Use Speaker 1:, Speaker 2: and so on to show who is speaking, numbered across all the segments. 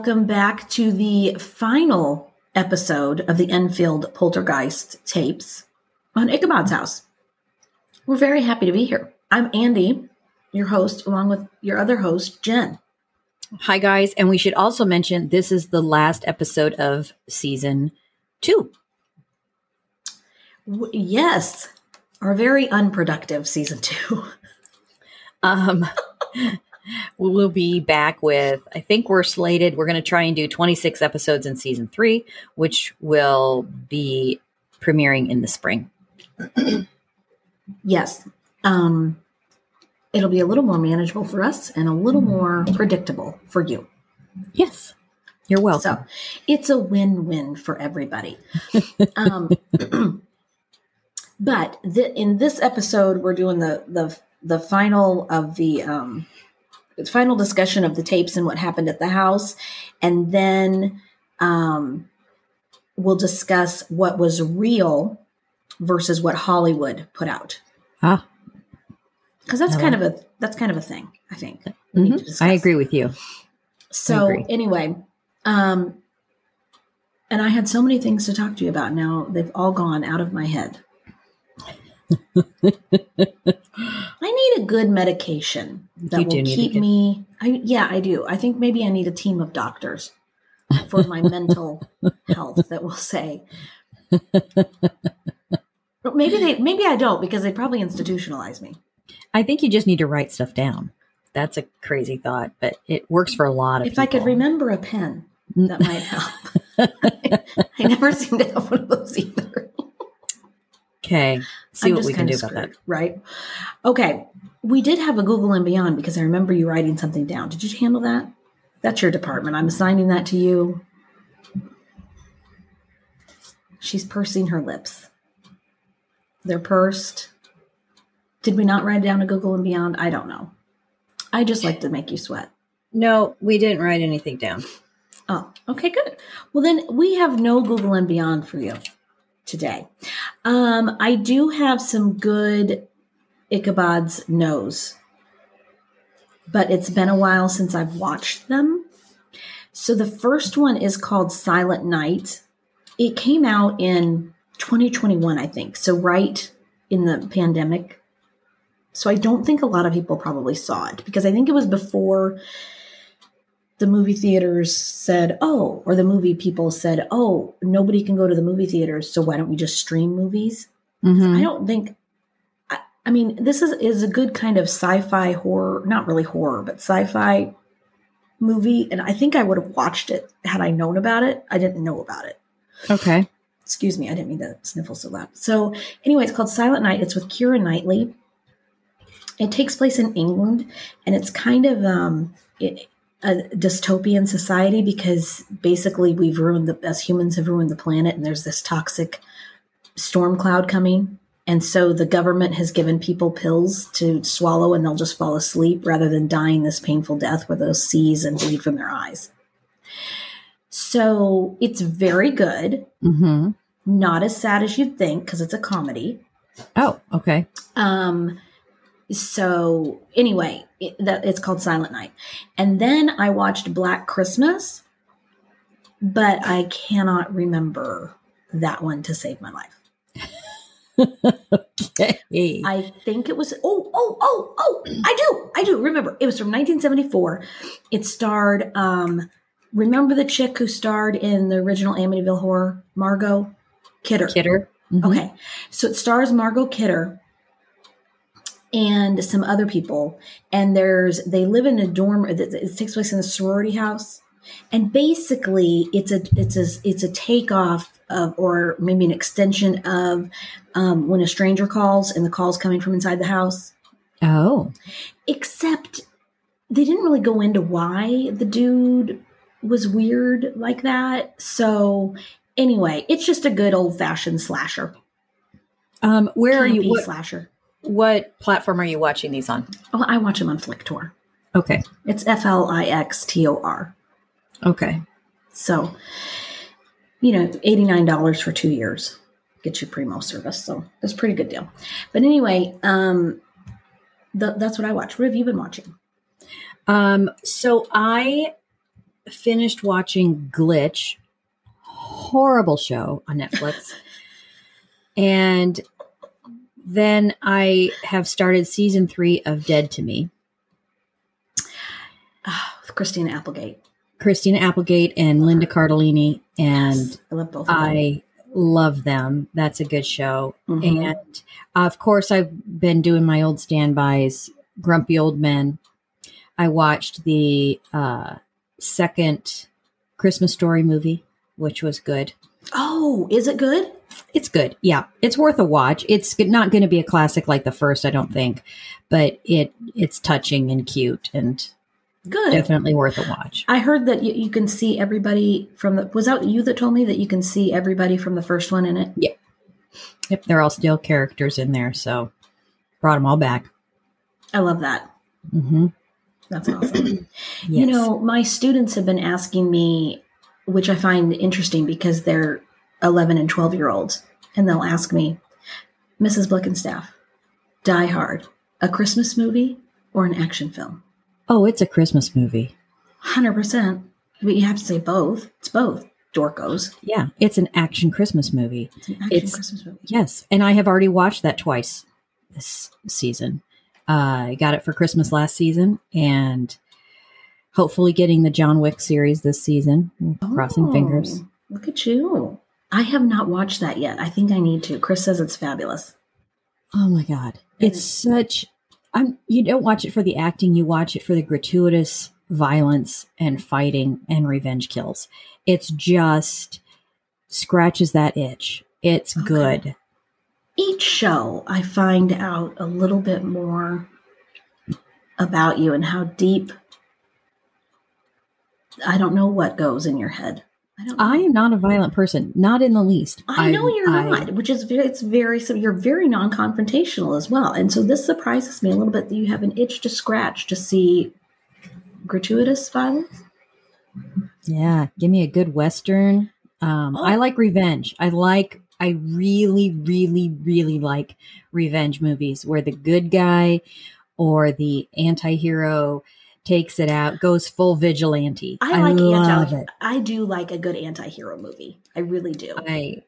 Speaker 1: welcome back to the final episode of the Enfield Poltergeist tapes on Ichabod's house. We're very happy to be here. I'm Andy, your host, along with your other host, Jen.
Speaker 2: Hi, guys. And we should also mention this is the last episode of season two.
Speaker 1: W- yes, our very unproductive season two.
Speaker 2: Um, we'll be back with, I think we're slated, we're going to try and do 26 episodes in season three, which will be premiering in the spring.
Speaker 1: yes. Um, it'll be a little more manageable for us and a little more predictable for you.
Speaker 2: Yes. You're welcome.
Speaker 1: So it's a win win for everybody. um, but th- in this episode, we're doing the, the, the final of the um, final discussion of the tapes and what happened at the house. And then um, we'll discuss what was real versus what Hollywood put out.
Speaker 2: Ah,
Speaker 1: Because that's
Speaker 2: I
Speaker 1: kind of a that's kind of a thing, I think. we need to
Speaker 2: mhm. I agree with you.
Speaker 1: So anyway, um, and I had so many things to talk to you about. Now they've all gone out of my head. I need a good medication that will keep
Speaker 2: good-
Speaker 1: me. I yeah, I do. I think maybe I need a team of doctors for my mental health that will say. But maybe they maybe I don't because they probably institutionalize me.
Speaker 2: I think you just need to write stuff down. That's a crazy thought, but it works for a lot of
Speaker 1: If I could remember a pen, that might help. I never seem to have one of those either.
Speaker 2: Okay. See
Speaker 1: I'm
Speaker 2: what we can do about that.
Speaker 1: Right. Okay. We did have a Google and Beyond because I remember you writing something down. Did you handle that? That's your department. I'm assigning that to you. She's pursing her lips. They're pursed. Did we not write down a Google and Beyond? I don't know. I just like to make you sweat.
Speaker 2: No, we didn't write anything down.
Speaker 1: Oh, okay, good. Well, then we have no Google and Beyond for you today. Um, I do have some good Ichabod's nose, but it's been a while since I've watched them. So the first one is called Silent Night. It came out in 2021, I think. So right in the pandemic. So I don't think a lot of people probably saw it because I think it was before the movie theaters said, oh, or the movie people said, oh, nobody can go to the movie theaters, so why don't we just stream movies?
Speaker 2: Mhm.
Speaker 1: I don't think. I, I mean, this is is a good kind of sci-fi horror, not really horror, but sci-fi movie, and I think I would have watched it had I known about it. I didn't know about it.
Speaker 2: Okay.
Speaker 1: Excuse me, I didn't mean to sniffle so loud. So, anyway, it's called Silent Night. It's with Keira Knightley. It takes place in England, and it's kind of um, it, a dystopian society because basically we've ruined the as humans have ruined the planet, and there's this toxic storm cloud coming. And so the government has given people pills to swallow and they'll just fall asleep rather than dying this painful death where they'll seize and bleed from their eyes. So it's very good.
Speaker 2: hmm
Speaker 1: Not as sad as you'd think because it's a comedy.
Speaker 2: Oh, okay.
Speaker 1: Um, so anyway, it, that it's called Silent Night, and then I watched Black Christmas, but I cannot remember that one to save my life.
Speaker 2: Okay.
Speaker 1: I think it was. Oh, oh, oh, oh! I do, I do remember. It was from 1974. It starred. um Remember the chick who starred in the original Amityville Horror, Margot Kidder.
Speaker 2: Kidder. Mhm.
Speaker 1: Okay. So it stars Margot Kidder and some other people. And there's, they live in a dorm, it takes place in a sorority house. And basically it's a, it's a, it's a takeoff of, or maybe an extension of um, when a stranger calls and the call's coming from inside the house.
Speaker 2: Oh.
Speaker 1: Except they didn't really go into why the dude was weird like that. So anyway, it's just a good old fashioned slasher.
Speaker 2: Um, where are you? What,
Speaker 1: slasher?
Speaker 2: What platform are you watching these on?
Speaker 1: Oh, I watch them on Flixtor.
Speaker 2: Okay.
Speaker 1: It's F L I X T O R.
Speaker 2: Okay.
Speaker 1: So, you know, eighty nine dollars for two years gets you primo service. So it's a pretty good deal. But anyway, um, the, that's what I watch. What have you been watching?
Speaker 2: Um, so I finished watching Glitch, horrible show on Netflix. and then I have started season three of Dead to Me.
Speaker 1: Oh, Christina Applegate.
Speaker 2: Christina Applegate and Linda Cardellini, and
Speaker 1: Yes, I love both. Of them.
Speaker 2: I love them. That's a good show.
Speaker 1: Mhm.
Speaker 2: And of course, I've been doing my old standbys, Grumpy Old Men. I watched the uh, second Christmas Story movie, which was good.
Speaker 1: oh, is it good?
Speaker 2: It's good. Yeah, it's worth a watch. It's not going to be a classic like the first, I don't think, but it it's touching and cute and
Speaker 1: Good.
Speaker 2: definitely worth a watch.
Speaker 1: I heard that you, you can see everybody from the. Was that you that told me that you can see everybody from the first one in it? Yeah.
Speaker 2: Yep, they're all still characters in there, so brought them all back.
Speaker 1: I love that.
Speaker 2: Mm-hmm.
Speaker 1: That's awesome.
Speaker 2: Yes.
Speaker 1: You know, my students have been asking me, which I find interesting because they're 11 and 12 year olds, and they'll ask me, Mrs. Blickenstaff, Die Hard, a Christmas movie or an action film?
Speaker 2: oh, it's a Christmas movie.
Speaker 1: 100%. But you have to say both. It's both. Dorkos.
Speaker 2: Yeah, it's an action Christmas movie.
Speaker 1: It's an action
Speaker 2: It's-
Speaker 1: Christmas movie.
Speaker 2: Yes, and I have already watched that twice this season. Uh, I got it for Christmas last season, and hopefully getting the John Wick series this season. Crossing
Speaker 1: Oh,
Speaker 2: fingers.
Speaker 1: Look at you. I have not watched that yet. I think I need to. Chris says it's fabulous.
Speaker 2: Oh my god, it's such. I'm. You don't watch it for the acting. You watch it for the gratuitous violence and fighting and revenge kills. It's just scratches that itch. It's
Speaker 1: Okay.
Speaker 2: good.
Speaker 1: Each show, I find out a little bit more about you and how deep. I don't know what goes in your head. I don't.
Speaker 2: I am not a violent person, not in the least.
Speaker 1: I know you're
Speaker 2: I-
Speaker 1: not, which is very, it's very, so you're very non-confrontational as well. And so this surprises me a little bit that you have an itch to scratch to see gratuitous violence.
Speaker 2: Yeah, give me a good western. Um,
Speaker 1: Oh.
Speaker 2: I like revenge. I like. I really, really, really like revenge movies where the good guy or the anti-hero takes it out, goes full vigilante.
Speaker 1: I like
Speaker 2: love
Speaker 1: anti.
Speaker 2: it.
Speaker 1: I do like a good anti-hero movie. I really do.
Speaker 2: I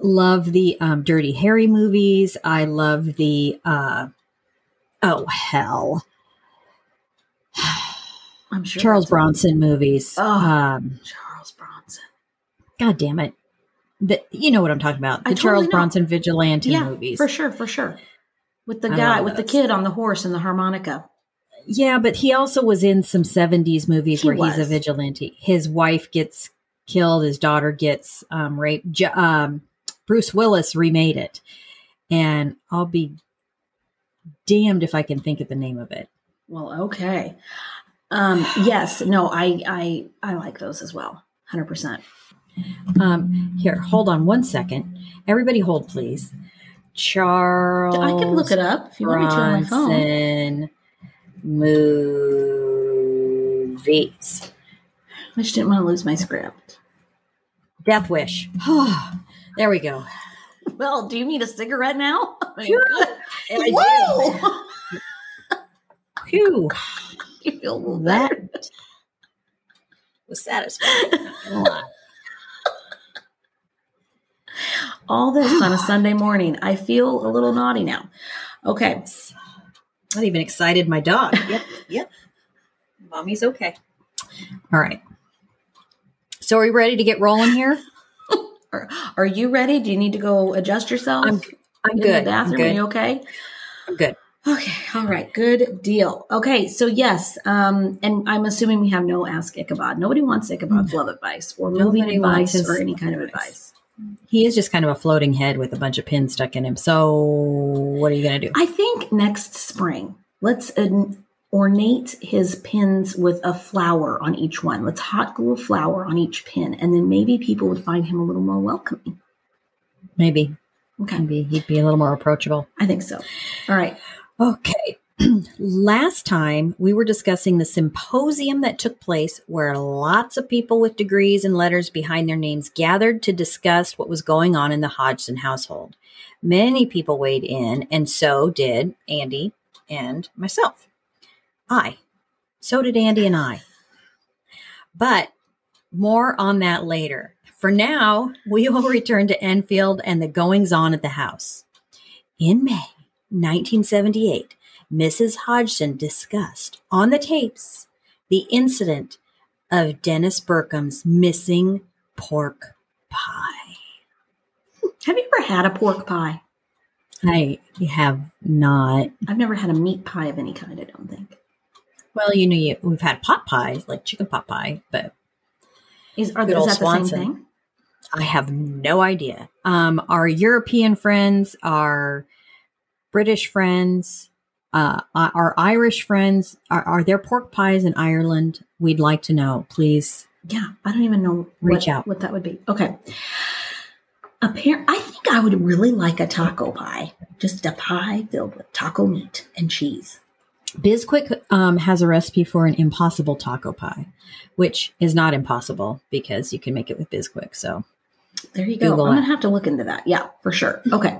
Speaker 2: love the um, Dirty Harry movies. I love the uh, oh hell,
Speaker 1: I'm sure
Speaker 2: Charles Bronson movies.
Speaker 1: Oh.
Speaker 2: Um,
Speaker 1: Charles Bronson.
Speaker 2: God damn it. The, you know what I'm talking about. The
Speaker 1: I
Speaker 2: Charles
Speaker 1: know.
Speaker 2: Bronson vigilante
Speaker 1: Yeah,
Speaker 2: movies.
Speaker 1: for sure, for sure. With the
Speaker 2: I
Speaker 1: guy, with the kid on the horse and the harmonica.
Speaker 2: Yeah, but he also was in some 70s movies
Speaker 1: He
Speaker 2: where he's a vigilante. His wife gets killed, his daughter gets um, raped. J- um, Bruce Willis remade it. And I'll be damned if I can think of the name of it.
Speaker 1: Well, okay. Um, yes, no, I, I, I like those as well. Hundred percent.
Speaker 2: Um, here, hold on one second. Everybody hold, please. Charles.
Speaker 1: I can look it up if you want me to on my phone.
Speaker 2: Movies.
Speaker 1: I just didn't want to lose my script.
Speaker 2: Death Wish. there we go.
Speaker 1: Well, do you need a cigarette now? Oh mean,
Speaker 2: Sure.
Speaker 1: Whoa!
Speaker 2: Phew.
Speaker 1: you feel
Speaker 2: That was satisfying. Not gonna lie.
Speaker 1: All this on a Sunday morning. I feel a little naughty now. Okay.
Speaker 2: Not even excited my dog. Yep, yep. Mommy's okay. All right. So are we ready to get rolling here?
Speaker 1: Are, are you ready? Do you need to go adjust yourself?
Speaker 2: I'm I'm good.
Speaker 1: the
Speaker 2: I'm
Speaker 1: bathroom. Are
Speaker 2: good.
Speaker 1: you okay?
Speaker 2: I'm good.
Speaker 1: Okay, all right, good deal. Okay, so yes, um, and I'm assuming we have no Ask Ichabod. Nobody wants Ichabod's love advice or movie advice or any kind of
Speaker 2: advice. He is just kind of a floating head with a bunch of pins stuck in him. So what are you gonna do?
Speaker 1: I think next spring, let's um, ornate his pins with a flower on each one. Let's hot glue a flower on each pin, and then maybe people would find him a little more welcoming.
Speaker 2: Maybe.
Speaker 1: Okay,
Speaker 2: Maybe he'd be a little more approachable.
Speaker 1: I think so. All right.
Speaker 2: Okay. Last time we were discussing the symposium that took place where lots of people with degrees and letters behind their names gathered to discuss what was going on in the Hodgson household. Many people weighed in, and so did Andy and myself. I. So did Andy and I. But more on that later. For now, we will return to Enfield and the goings on at the house. In May 1978, Mrs. Hodgson discussed on the tapes the incident of Dennis Burcham's missing pork pie.
Speaker 1: Have you ever had a pork pie?
Speaker 2: I have not.
Speaker 1: I've never had a meat pie of any kind, I don't think.
Speaker 2: Well, you know, you, we've had pot pies, like chicken pot pie, but
Speaker 1: Is, are,
Speaker 2: old
Speaker 1: that the same thing?
Speaker 2: I have no idea. Um, our European friends, our British friends, uh, our Irish friends, are, are there pork pies in Ireland? We'd like to know, please.
Speaker 1: Yeah, I don't even know
Speaker 2: Reach
Speaker 1: what,
Speaker 2: out.
Speaker 1: what that would be. Okay. Appar- I think I would really like a taco pie. Just a pie filled with taco meat and cheese.
Speaker 2: Bisquick um, has a recipe for an impossible taco pie, which is not impossible because you can make it with Bisquick. So
Speaker 1: There you go.
Speaker 2: Google
Speaker 1: I'm going to have to look into that. Yeah, for sure. Okay.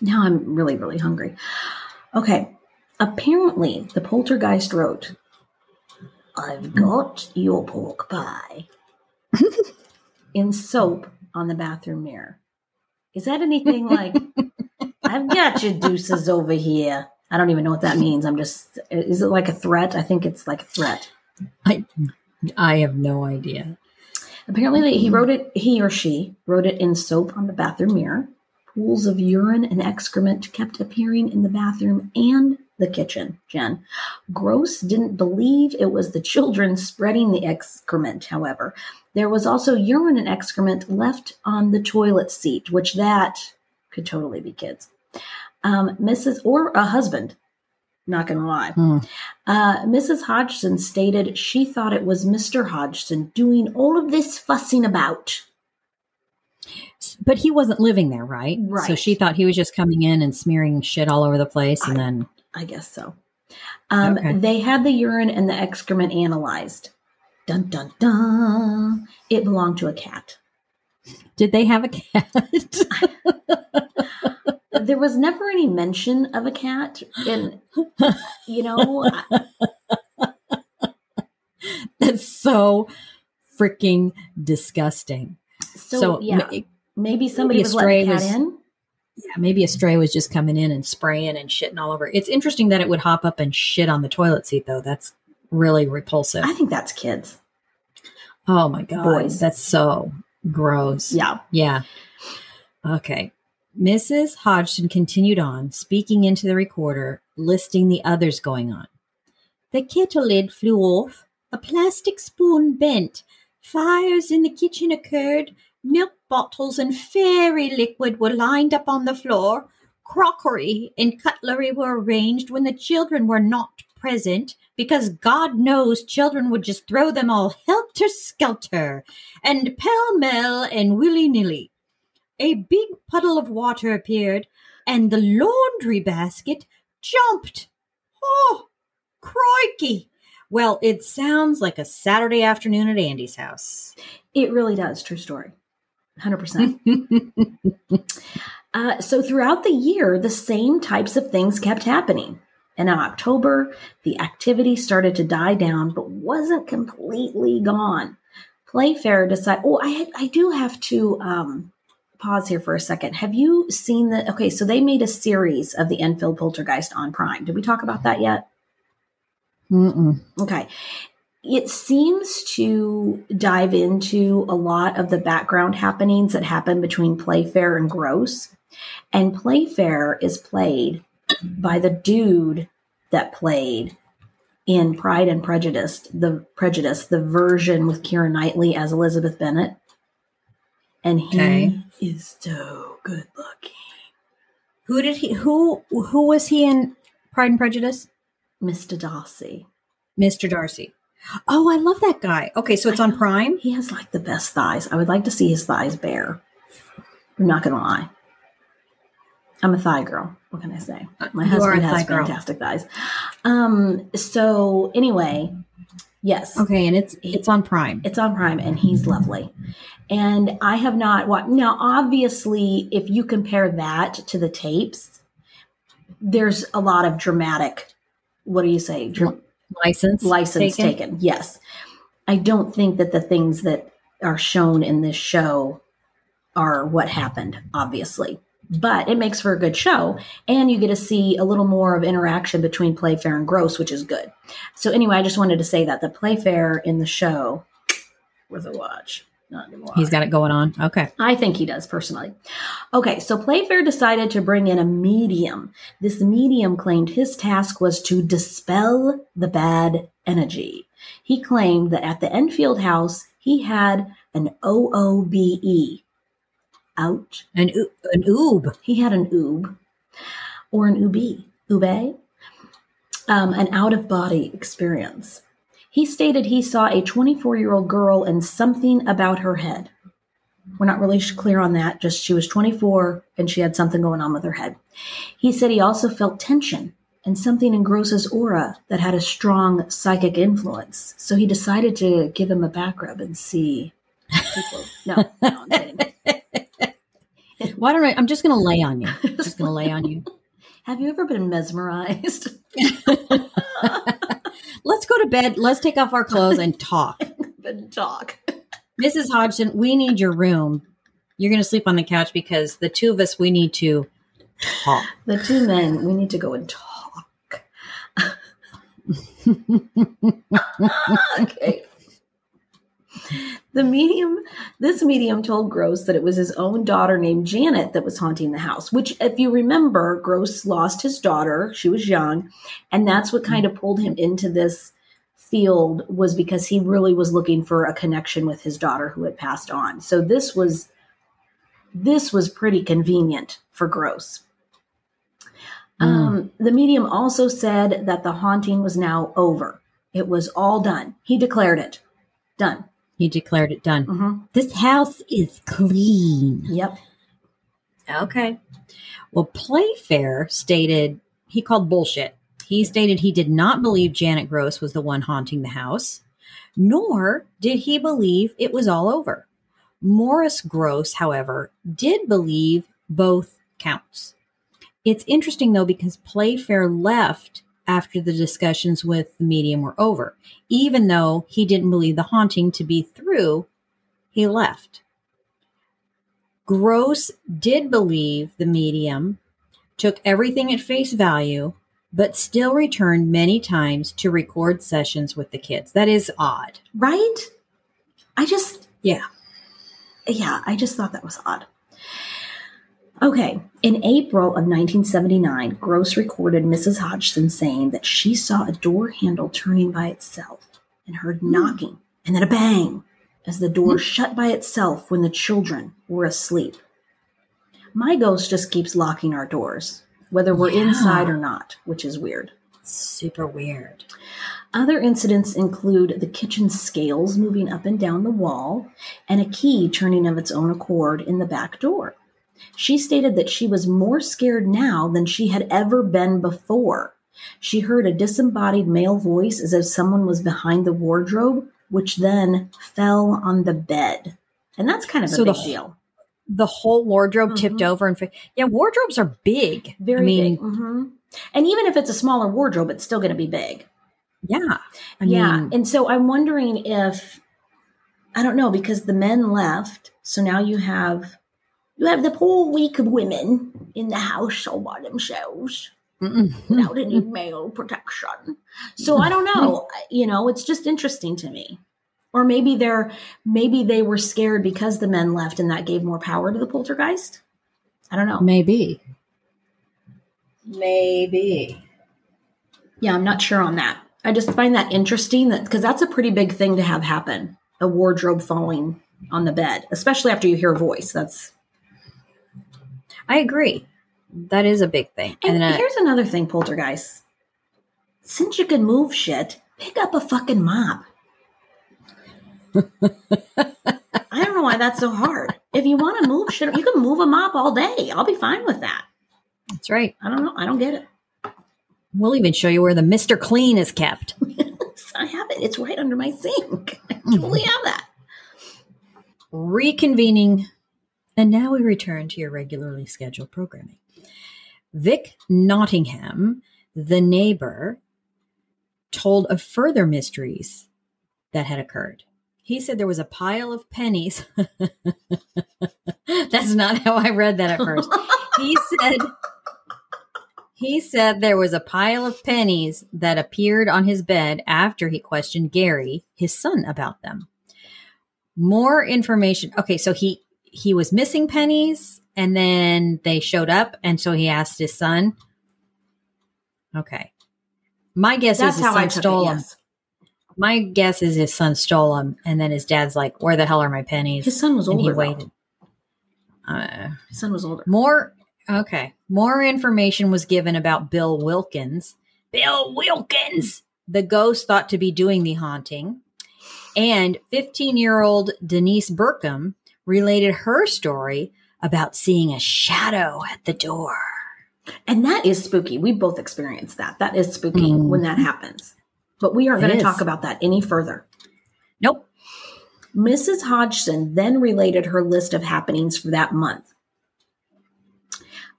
Speaker 1: Now I'm really, really hungry. Okay. Apparently, the poltergeist wrote, I've got your pork pie in soap on the bathroom mirror. Is that anything like, I've got your deuces over here? I don't even know what that means. I'm just, is it like a threat? I think it's like a threat.
Speaker 2: I, I have no idea.
Speaker 1: Apparently, he wrote it, he or she wrote it in soap on the bathroom mirror. Pools of urine and excrement kept appearing in the bathroom and the kitchen, Jen. Grosse didn't believe it was the children spreading the excrement, however. There was also urine and excrement left on the toilet seat, which that could totally be kids. Um, Mrs. or a husband, not gonna lie.
Speaker 2: Hmm.
Speaker 1: Uh, Mrs. Hodgson stated she thought it was Mr. Hodgson doing all of this fussing about.
Speaker 2: But he wasn't living there, right?
Speaker 1: Right.
Speaker 2: So she thought he was just coming in and smearing shit all over the place, and then
Speaker 1: I guess so. Um,
Speaker 2: Okay.
Speaker 1: They had the urine and the excrement analyzed. Dun dun dun. It belonged to a cat.
Speaker 2: did they have a cat?
Speaker 1: There was never any mention of a cat, and you know, I-
Speaker 2: That's so freaking disgusting.
Speaker 1: so,
Speaker 2: So,
Speaker 1: yeah, maybe somebody
Speaker 2: maybe
Speaker 1: was letting
Speaker 2: was-
Speaker 1: in.
Speaker 2: yeah, maybe a stray was just coming in and spraying and shitting all over. It's interesting that it would hop up and shit on the toilet seat, though. That's really repulsive.
Speaker 1: I think that's kids.
Speaker 2: oh my god,
Speaker 1: Boys.
Speaker 2: that's so gross.
Speaker 1: Yeah,
Speaker 2: Yeah. Okay. Mrs. Hodgson continued on, speaking into the recorder, listing the others going on. The kettle lid flew off, a plastic spoon bent, fires in the kitchen occurred, milk bottles and fairy liquid were lined up on the floor, crockery and cutlery were arranged when the children were not present, because God knows children would just throw them all helter skelter and pell mell and willy nilly. A big puddle of water appeared, and the laundry basket jumped. Oh, crikey! Well, it sounds like a Saturday afternoon at Andy's house.
Speaker 1: it really does. True story. 100%. Uh, so throughout the year, the same types of things kept happening. And in October, the activity started to die down, but wasn't completely gone. Playfair decided. Oh, I I do have to um, pause here for a second. Have you seen the? Okay, so they made a series of the Enfield Poltergeist on Prime. Did we talk about that yet?
Speaker 2: Mm-mm.
Speaker 1: Okay. It seems to dive into a lot of the background happenings that happen between Playfair and Grosse. And Playfair is played by the dude that played in Pride and Prejudice, the Prejudice, the version with Keira Knightley as Elizabeth Bennet. And he
Speaker 2: Okay.
Speaker 1: is so good looking.
Speaker 2: Who did he? Who who was he in Pride and Prejudice?
Speaker 1: Mr. Darcy.
Speaker 2: Mr. Darcy. Oh, I love that guy. Okay, so it's on Prime.
Speaker 1: He has like the best thighs. I would like to see his thighs bare. I'm not gonna lie. I'm a thigh girl. What can I say? My
Speaker 2: You
Speaker 1: husband has
Speaker 2: girl.
Speaker 1: fantastic thighs. Um. So anyway, yes,
Speaker 2: Okay, and it's it's on Prime.
Speaker 1: it's on Prime, and he's lovely. And I have not watched. Now, obviously, if you compare that to the tapes, there's a lot of dramatic. What do you say? Dr-
Speaker 2: License
Speaker 1: license
Speaker 2: taken?
Speaker 1: taken. Yes. I don't think that the things that are shown in this show are what happened, obviously. But it makes for a good show, and you get to see a little more of interaction between Playfair and Grosse, which is good. So, anyway, I just wanted to say that the Playfair in the show was a watch. Not.
Speaker 2: He's got it going on. Okay.
Speaker 1: I think he does personally. Okay, so Playfair decided to bring in a medium. This medium claimed his task was to dispel the bad energy. He claimed that at the Enfield house, he had an OOBE. Ouch.
Speaker 2: An, an oob.
Speaker 1: He had an oob or an ube, ube, um, an out of body experience. He stated he saw a 24 year old girl and something about her head. We're not really clear on that, just she was 24 and she had something going on with her head. He said he also felt tension and something in Grosse's aura that had a strong psychic influence. So he decided to give him a back rub and see. No, no, I'm.
Speaker 2: Why don't I? I'm just going to lay on you. Just going to lay on you.
Speaker 1: Have you ever been mesmerized?
Speaker 2: Let's go to bed. Let's take off our clothes and talk.
Speaker 1: been talk.
Speaker 2: Mrs. Hodgson, we need your room. You're going to sleep on the couch because the two of us, we need to talk.
Speaker 1: The two men, we need to go and talk. okay. The medium, this medium told Grosse that it was his own daughter named Janet that was haunting the house, which, if you remember, Grosse lost his daughter. She was young. And that's what kind of pulled him into this field was because he really was looking for a connection with his daughter who had passed on. So this was this was pretty convenient for Grosse. Um, the medium also said that the haunting was now over. It was all done. He declared it done.
Speaker 2: He declared it done.
Speaker 1: hmm
Speaker 2: This house is clean.
Speaker 1: Yep.
Speaker 2: Okay. Well, Playfair stated he called bullshit. He stated he did not believe Janet Grosse was the one haunting the house, nor did he believe it was all over. Maurice Grosse, however, did believe both counts. It's interesting though because Playfair left after the discussions with the medium were over. Even though he didn't believe the haunting to be through, he left. Grosse did believe the medium, took everything at face value, but still returned many times to record sessions with the kids. That is odd.
Speaker 1: Right? I just,
Speaker 2: Yeah.
Speaker 1: yeah, I just thought that was odd. Okay, in April of 1979, Grosse recorded Mrs. Hodgson saying that she saw a door handle turning by itself and heard hmm. knocking and then a bang as the door hmm. shut by itself when the children were asleep. My ghost just keeps locking our doors, whether we're
Speaker 2: Yeah.
Speaker 1: inside or not, which is weird.
Speaker 2: Super weird.
Speaker 1: Other incidents include the kitchen scales moving up and down the wall and a key turning of its own accord in the back door. She stated that she was more scared now than she had ever been before. She heard a disembodied male voice as if someone was behind the wardrobe, which then fell on the bed. And that's kind of a
Speaker 2: So the
Speaker 1: big
Speaker 2: wh-
Speaker 1: deal.
Speaker 2: The whole wardrobe tipped
Speaker 1: Mhm.
Speaker 2: over and yeah, wardrobes are big.
Speaker 1: Very
Speaker 2: I mean,
Speaker 1: big. hmm And even if it's a smaller wardrobe, it's still going to be big.
Speaker 2: yeah. I
Speaker 1: yeah.
Speaker 2: mean,
Speaker 1: and so I'm wondering if I don't know because the men left, so now you have you have the poor weak women in the house all by themselves
Speaker 2: mm-mm.
Speaker 1: without any male protection. So I don't know. You know, it's just interesting to me. Or maybe they're maybe they were scared because the men left and that gave more power to the poltergeist. I don't know.
Speaker 2: maybe. Maybe.
Speaker 1: Yeah, I'm not sure on that. I just find that interesting that because that's a pretty big thing to have happen. A wardrobe falling on the bed, especially after you hear a voice. That's
Speaker 2: I agree. That is a big thing.
Speaker 1: and,
Speaker 2: And, uh,
Speaker 1: here's another thing, poltergeist. Since you can move shit, pick up a fucking mop. I don't know why that's so hard. If you want to move shit, you can move a mop all day. I'll be fine with that.
Speaker 2: that's right.
Speaker 1: I don't know. I don't get it.
Speaker 2: We'll even show you where the Mr. Clean is kept.
Speaker 1: I have it. It's right under my sink. I totally have that.
Speaker 2: reconvening, and now we return to your regularly scheduled programming. Vic Nottingham, the neighbor, told of further mysteries that had occurred. He said there was a pile of pennies. That's not how I read that at first. He said he said there was a pile of pennies that appeared on his bed after he questioned Gary, his son, about them. More information. Okay, so he he was missing pennies and then they showed up and so he asked his son. Okay. My guess
Speaker 1: That's
Speaker 2: is his
Speaker 1: how
Speaker 2: son stole
Speaker 1: it.
Speaker 2: them.
Speaker 1: Yes.
Speaker 2: My guess is his son stole them and then his dad's like, "Where the hell are my pennies?"
Speaker 1: His son was
Speaker 2: and
Speaker 1: older. though.
Speaker 2: waited. Uh,
Speaker 1: His son was older.
Speaker 2: more okay. More information was given about Bill Wilkins. Bill Wilkins, the ghost thought to be doing the haunting, and 15-year-old Denise Burcham related her story about seeing a shadow at the door.
Speaker 1: And that is spooky. We both experienced that. That is spooky
Speaker 2: Mm.
Speaker 1: when that happens. But we aren't going to talk about that any further.
Speaker 2: Nope.
Speaker 1: Mrs. Hodgson then related her list of happenings for that month.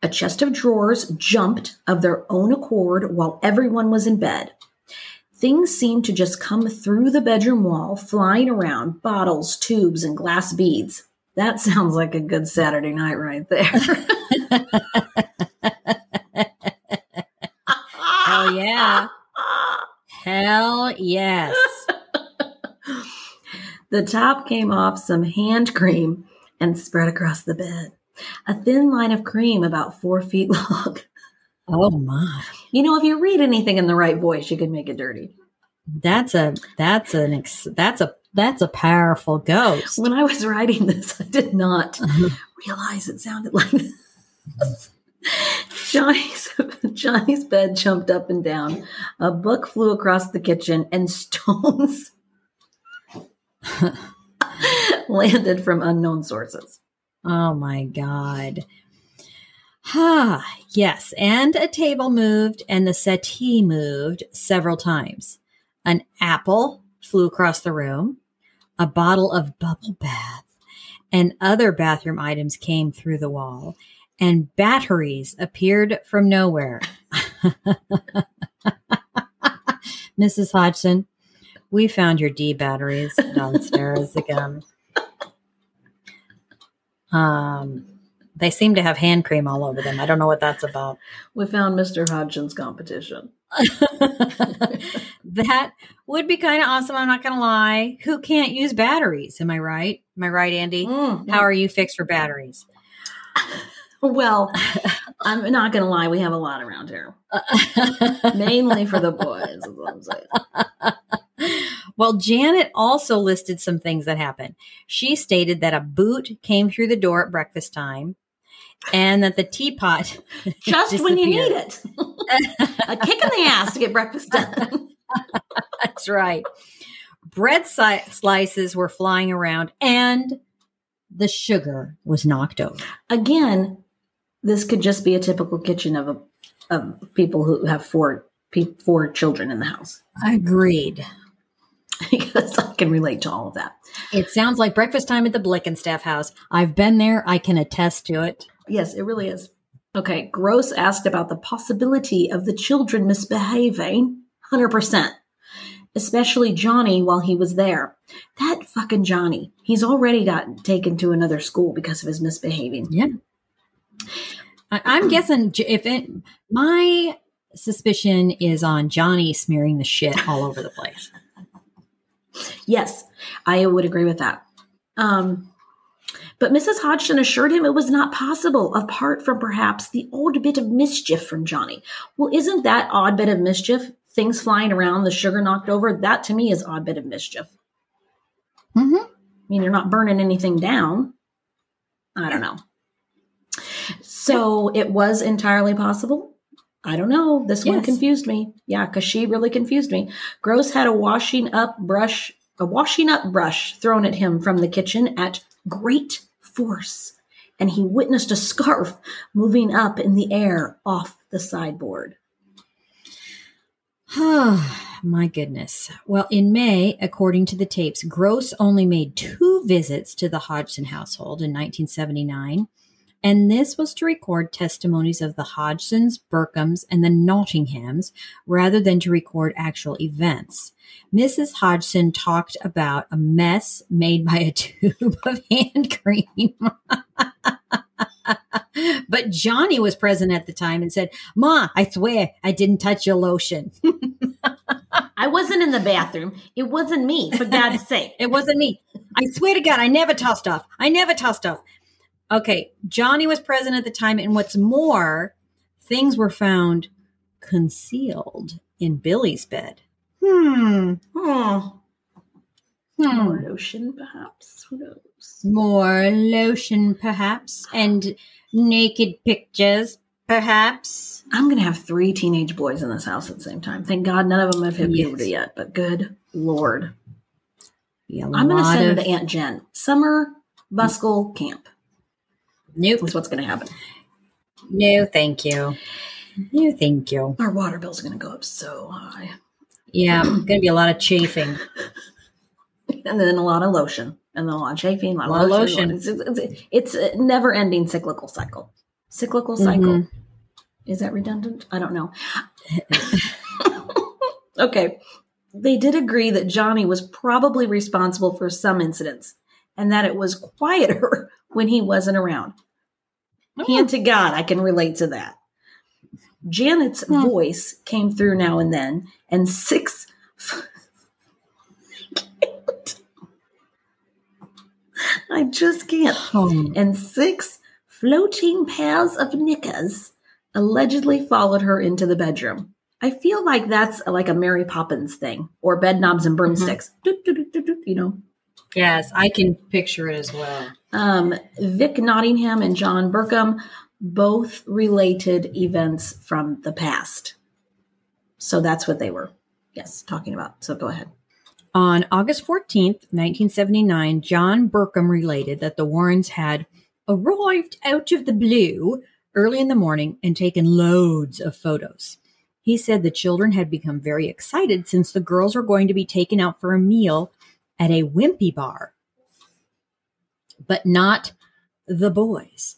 Speaker 1: A chest of drawers jumped of their own accord while everyone was in bed. Things seemed to just come through the bedroom wall, flying around bottles, tubes, and glass beads. That sounds like a good Saturday night right there.
Speaker 2: Hell yeah. Hell yes.
Speaker 1: The top came off some hand cream and spread across the bed. A thin line of cream about four feet long.
Speaker 2: Oh my.
Speaker 1: You know, if you read anything in the right voice, you can make it dirty.
Speaker 2: That's a that's an ex, that's a that's a powerful ghost.
Speaker 1: When I was writing this, I did not realize it sounded like this. Johnny's Johnny's bed jumped up and down. A book flew across the kitchen, and stones landed from unknown sources.
Speaker 2: Oh my god. Ah, yes, and a table moved and the settee moved several times. An apple flew across the room. A bottle of bubble bath and other bathroom items came through the wall, and batteries appeared from nowhere. Mrs. Hodgson, we found your D batteries downstairs again. Um, they seem to have hand cream all over them. I don't know what that's about.
Speaker 1: We found Mr. Hodgson's competition.
Speaker 2: that would be kind of awesome. I'm not going to lie. Who can't use batteries? Am I right? Am I right, Andy?
Speaker 1: Mm.
Speaker 2: How are you fixed for batteries?
Speaker 1: Well, I'm not going to lie. We have a lot around here, mainly for the boys. Is what I'm saying.
Speaker 2: well, Janet also listed some things that happened. She stated that a boot came through the door at breakfast time and that the teapot
Speaker 1: Just when you need it, a kick in the ass to get breakfast done.
Speaker 2: That's right. Bread si- slices were flying around and the sugar was knocked over.
Speaker 1: Again, this could just be a typical kitchen of a of people who have four pe- four children in the house
Speaker 2: Agreed.
Speaker 1: because I can relate to all of that.
Speaker 2: It sounds like breakfast time at the Blickenstaff house. I've been there. I can attest to it.
Speaker 1: Yes, it really is. Okay, Grosse asked about the possibility of the children misbehaving. 100%. Especially Johnny while he was there. That fucking Johnny. He's already got taken to another school because of his misbehaving.
Speaker 2: Yeah. I, I'm guessing if it, my suspicion is on Johnny smearing the shit all over the place.
Speaker 1: Yes, I would agree with that. Um, but Mrs. Hodgson assured him it was not possible, apart from perhaps the odd bit of mischief from Johnny. Well, isn't that odd bit of mischief? Things flying around, the sugar knocked over. That to me is odd bit of mischief.
Speaker 2: Mm-hmm.
Speaker 1: I mean, you're not burning anything down. I don't know. So it was entirely possible. I don't know. This one confused me. Yeah, because she really confused me. Grosse had a washing up brush, a washing up brush thrown at him from the kitchen at great force, and he witnessed a scarf moving up in the air off the sideboard.
Speaker 2: My goodness. Well, in May, according to the tapes, Grosse only made two visits to the Hodgson household in 1979. And this was to record testimonies of the Hodgsons, Burchams, and the Nottinghams rather than to record actual events. Mrs. Hodgson talked about a mess made by a tube of hand cream. but Johnny was present at the time and said, Ma, I swear I didn't touch your lotion.
Speaker 1: I wasn't in the bathroom. It wasn't me, for God's sake.
Speaker 2: It wasn't me. I swear to God, I never tossed off. I never tossed off. Okay, Johnny was present at the time, and what's more, things were found concealed in Billy's bed. Hmm.
Speaker 1: Oh.
Speaker 2: Hmm.
Speaker 1: More lotion, perhaps. Who knows?
Speaker 2: More lotion, perhaps, and naked pictures, perhaps.
Speaker 1: I'm going to have three teenage boys in this house at the same time. Thank God none of them have hit
Speaker 2: Yes.
Speaker 1: puberty yet, but good Lord. I'm going to send
Speaker 2: of-
Speaker 1: to Aunt Jen. Summer Buscle Camp
Speaker 2: Nope.
Speaker 1: is what's going to happen.
Speaker 2: No, thank you. No, thank you.
Speaker 1: Our water bill's going to go up so high.
Speaker 2: Yeah, going to be a lot of chafing.
Speaker 1: And then a lot of lotion. And then a lot of chafing, a lot,
Speaker 2: A lot
Speaker 1: of lotion.
Speaker 2: lotion.
Speaker 1: It's, it's, it's a never ending cyclical cycle. Cyclical cycle.
Speaker 2: Mhm.
Speaker 1: Is that redundant? I don't know. okay. They did agree that Johnny was probably responsible for some incidents and that it was quieter when he wasn't around. Hand to God, I can relate to that. Janet's
Speaker 2: Hmm.
Speaker 1: voice came through now and then, and six. I just can't
Speaker 2: Oh,
Speaker 1: and six floating pairs of knickers allegedly followed her into the bedroom. I feel like that's like a Mary Poppins thing or bed knobs and broomsticks. Doot, doot, doot, doot, you know.
Speaker 2: Yes, I can picture it as well.
Speaker 1: Um, Vic Nottingham and John Burcham both related events from the past. So that's what they were, yes, talking about. So go ahead.
Speaker 2: On August 14th, 1979, John Burcham related that the Warrens had arrived out of the blue early in the morning and taken loads of photos. He said the children had become very excited since the girls were going to be taken out for a meal at a wimpy bar, but not the boys.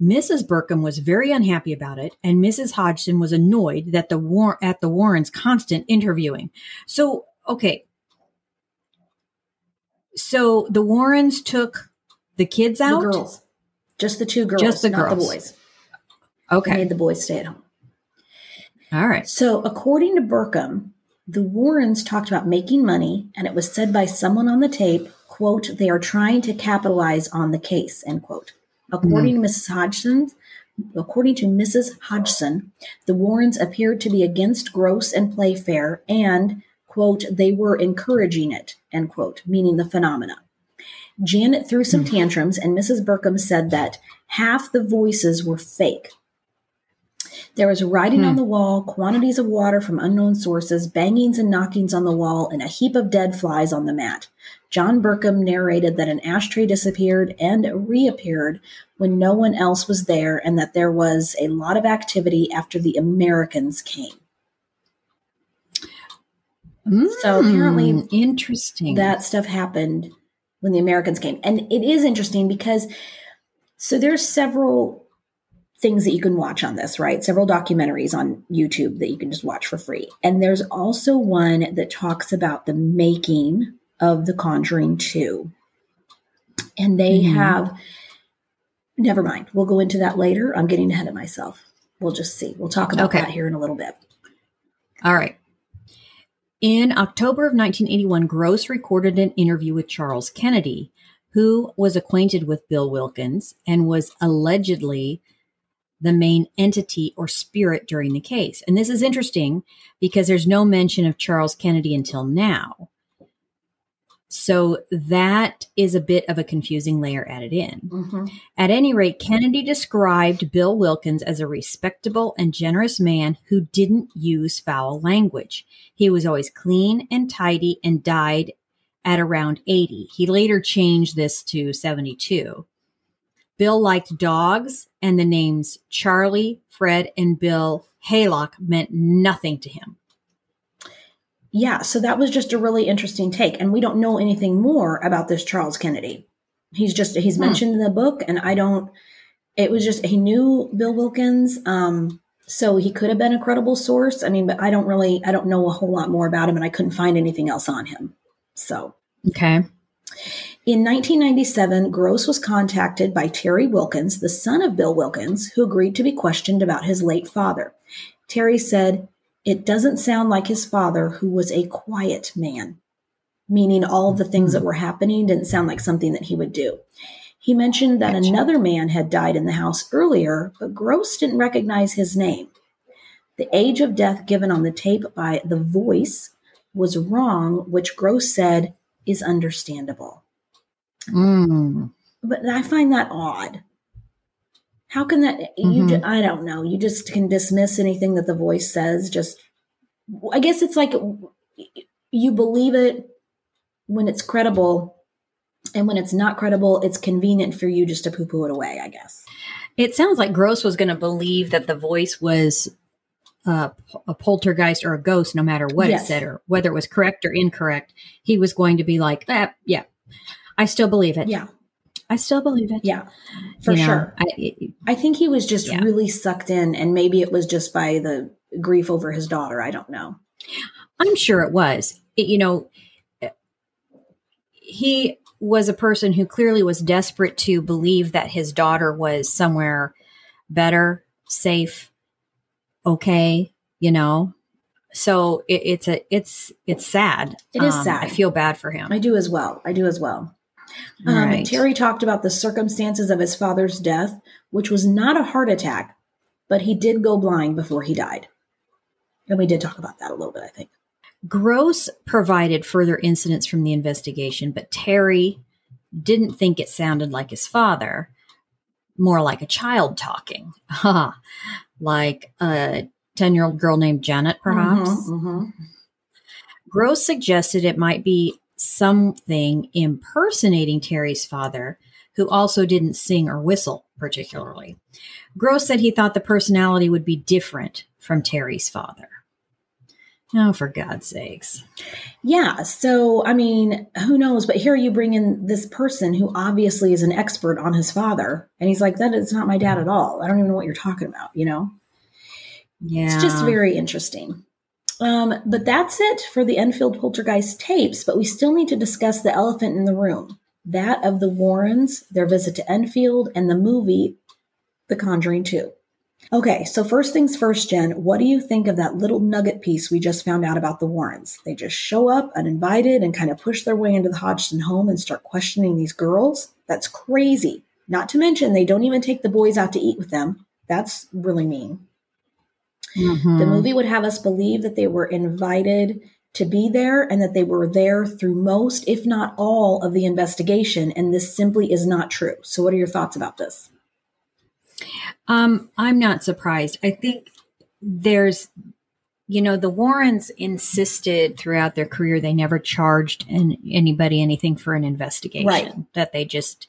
Speaker 2: Mrs. Burcham was very unhappy about it, and Mrs. Hodgson was annoyed that the war- at the Warrens' constant interviewing. So, okay, so the Warrens took the kids out.
Speaker 1: The girls. Just the two girls,
Speaker 2: Just the
Speaker 1: not the
Speaker 2: girls.
Speaker 1: boys. They
Speaker 2: Okay.
Speaker 1: made the boys stay at home.
Speaker 2: All right.
Speaker 1: So, according to Burcham, the Warrens talked about making money, and it was said by someone on the tape, quote, they are trying to capitalize on the case, end quote. According to Mrs. Hodgson, according to Mrs. Hodgson, the Warrens appeared to be against Grosse and playfair and, quote, they were encouraging it, end quote, meaning the phenomena. Janet threw some hmm. tantrums, and Mrs. Burcham said that half the voices were fake. There was writing on the wall, quantities of water from unknown sources, bangings and knockings on the wall, and a heap of dead flies on the mat. John Burcham narrated that an ashtray disappeared and reappeared when no one else was there, and that there was a lot of activity after the Americans came. So apparently
Speaker 2: Mm, interesting.
Speaker 1: that stuff happened when the Americans came. And it is interesting because so there's several things that you can watch on this, right? Several documentaries on YouTube that you can just watch for free. And there's also one that talks about the making of The Conjuring 2. And they
Speaker 2: Mhm.
Speaker 1: have never mind. We'll go into that later. I'm getting ahead of myself. We'll just see. We'll talk about
Speaker 2: Okay.
Speaker 1: that here in a little bit.
Speaker 2: All right. In October of 1981, Grosse recorded an interview with Charles Kennedy, who was acquainted with Bill Wilkins and was allegedly the main entity or spirit during the case. And this is interesting because there's no mention of Charles Kennedy until now. So that is a bit of a confusing layer added in.
Speaker 1: Mhm.
Speaker 2: At any rate, Kennedy described Bill Wilkins as a respectable and generous man who didn't use foul language. He was always clean and tidy and died at around 80. He later changed this to 72. Bill liked dogs, and the names Charlie, Fred, and Bill Haylock meant nothing to him.
Speaker 1: Yeah, so that was just a really interesting take. And we don't know anything more about this Charles Kennedy. He's just he's
Speaker 2: Hmm.
Speaker 1: mentioned in the book, and I don't it was just he knew Bill Wilkins, um, so he could have been a credible source. I mean, but I don't really, I don't know a whole lot more about him, and I couldn't find anything else on him. So
Speaker 2: Okay.
Speaker 1: In 1997, Grosse was contacted by Terry Wilkins, the son of Bill Wilkins, who agreed to be questioned about his late father. Terry said, It doesn't sound like his father, who was a quiet man, meaning all of the things that hmm. were happening didn't sound like something that he would do. He mentioned that another man had died in the house earlier, but Grosse didn't recognize his name. The age of death given on the tape by The Voice was wrong, which Grosse said is understandable.
Speaker 2: Mm.
Speaker 1: But I find that odd. How can that you
Speaker 2: Mhm.
Speaker 1: ju- I don't know. You just can dismiss anything that the voice says just I guess it's like you believe it when it's credible and when it's not credible it's convenient for you just to poo-poo it away, I guess.
Speaker 2: It sounds like Grosse was going to believe that the voice was uh, a poltergeist or a ghost, no matter what
Speaker 1: Yes.
Speaker 2: it said or whether it was correct or incorrect. He was going to be like, ah, yeah, I still believe it.
Speaker 1: Yeah.
Speaker 2: I still believe it.
Speaker 1: Yeah. For
Speaker 2: You know,
Speaker 1: sure.
Speaker 2: I, it-
Speaker 1: I think he was just
Speaker 2: Yeah.
Speaker 1: really sucked in and maybe it was just by the grief over his daughter, I don't know.
Speaker 2: I'm sure it was. It- you know, he was a person who clearly was desperate to believe that his daughter was somewhere better, safe, okay, you know. So it, it's a it's it's sad.
Speaker 1: It is
Speaker 2: Um,
Speaker 1: sad.
Speaker 2: I feel bad for him.
Speaker 1: I do as well. I do as well. Um,
Speaker 2: Right.
Speaker 1: Terry talked about the circumstances of his father's death, which was not a heart attack, but he did go blind before he died. And we did talk about that a little bit, I think.
Speaker 2: Grosse provided further incidents from the investigation, but Terry didn't think it sounded like his father, more like a child talking. Like a 10 year old girl named Janet, perhaps.
Speaker 1: Mhm, mhm.
Speaker 2: Grosse suggested it might be something impersonating Terry's father, who also didn't sing or whistle particularly. Grosse said he thought the personality would be different from Terry's father. Oh, for God's sakes.
Speaker 1: Yeah. So, I mean, who knows? But here you bring in this person who obviously is an expert on his father. And he's like, that is not my dad at all. I don't even know what you're talking about, you know?
Speaker 2: Yeah.
Speaker 1: It's just very interesting. Um, but that's it for the Enfield Poltergeist tapes, but we still need to discuss the elephant in the room that of the Warrens, their visit to Enfield, and the movie The Conjuring 2. Okay, so first things first, Jen, what do you think of that little nugget piece we just found out about the Warrens? They just show up uninvited and kind of push their way into the Hodgson home and start questioning these girls? That's crazy. Not to mention, they don't even take the boys out to eat with them. That's really mean.
Speaker 2: Mhm.
Speaker 1: The movie would have us believe that they were invited to be there and that they were there through most, if not all, of the investigation. And this simply is not true. So, what are your thoughts about this?
Speaker 2: Um, I'm not surprised. I think there's, you know, the Warrens insisted throughout their career they never charged an, anybody anything for an investigation.
Speaker 1: Right.
Speaker 2: That they just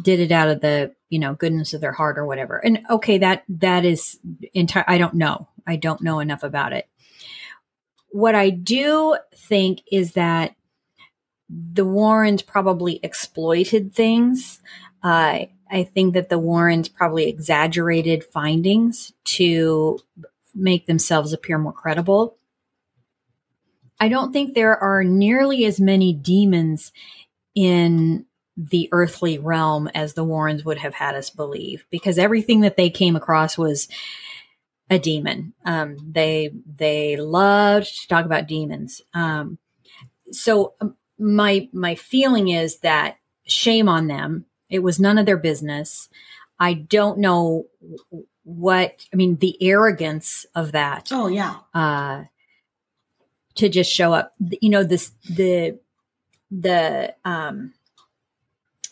Speaker 2: did it out of the, you know, goodness of their heart or whatever. And okay, that that is entire. I don't know. I don't know enough about it. What I do think is that the Warrens probably exploited things. Uh, I think that the Warrens probably exaggerated findings to make themselves appear more credible. I don't think there are nearly as many demons in the earthly realm as the Warrens would have had us believe, because everything that they came across was a demon. Um, they they loved to talk about demons. Um, so um, my my feeling is that shame on them. It was none of their business. I don't know what I mean. The arrogance of that
Speaker 1: Oh, yeah.
Speaker 2: uh, to just show up. You know, this the the um,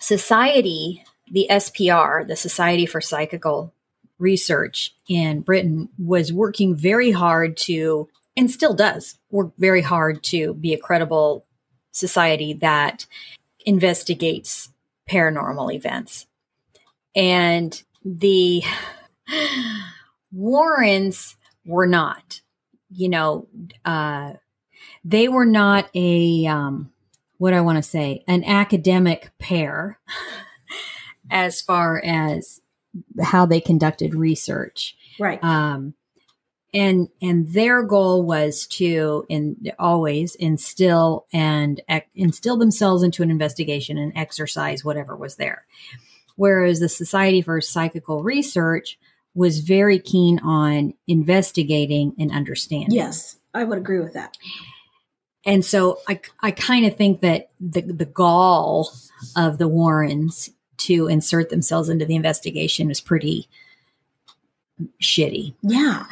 Speaker 2: society, the SPR, the Society for Psychical Research in Britain, was working very hard to, and still does work very hard to be a credible society that investigates paranormal events. And the Warrens were not, you know, uh, they were not a, um, what do I want to say, an academic pair as far as how they conducted research.
Speaker 1: Right.
Speaker 2: Um, and and their goal was to in always instill and ec- instill themselves into an investigation and exercise whatever was there. Whereas the Society for Psychical Research was very keen on investigating and understanding.
Speaker 1: yes, I would agree with that.
Speaker 2: And so I, I kind of think that the, the gall of the Warrens to insert themselves into the investigation is pretty shitty.
Speaker 1: Yeah,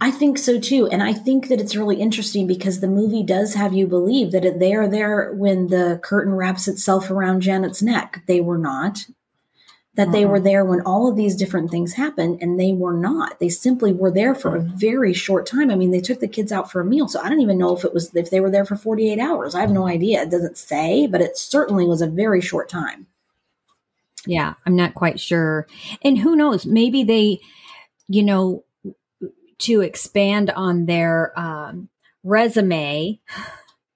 Speaker 1: I think so too. And I think that it's really interesting because the movie does have you believe that they are there when the curtain wraps itself around Janet's neck. They were not. That they were there when all of these different things happened, and they were not. They simply were there for a very short time. I mean, they took the kids out for a meal, so I don't even know if it was if they were there for forty eight hours. I have no idea. It doesn't say, but it certainly was a very short time.
Speaker 2: Yeah, I'm not quite sure. And who knows? Maybe they, you know, to expand on their um, resume,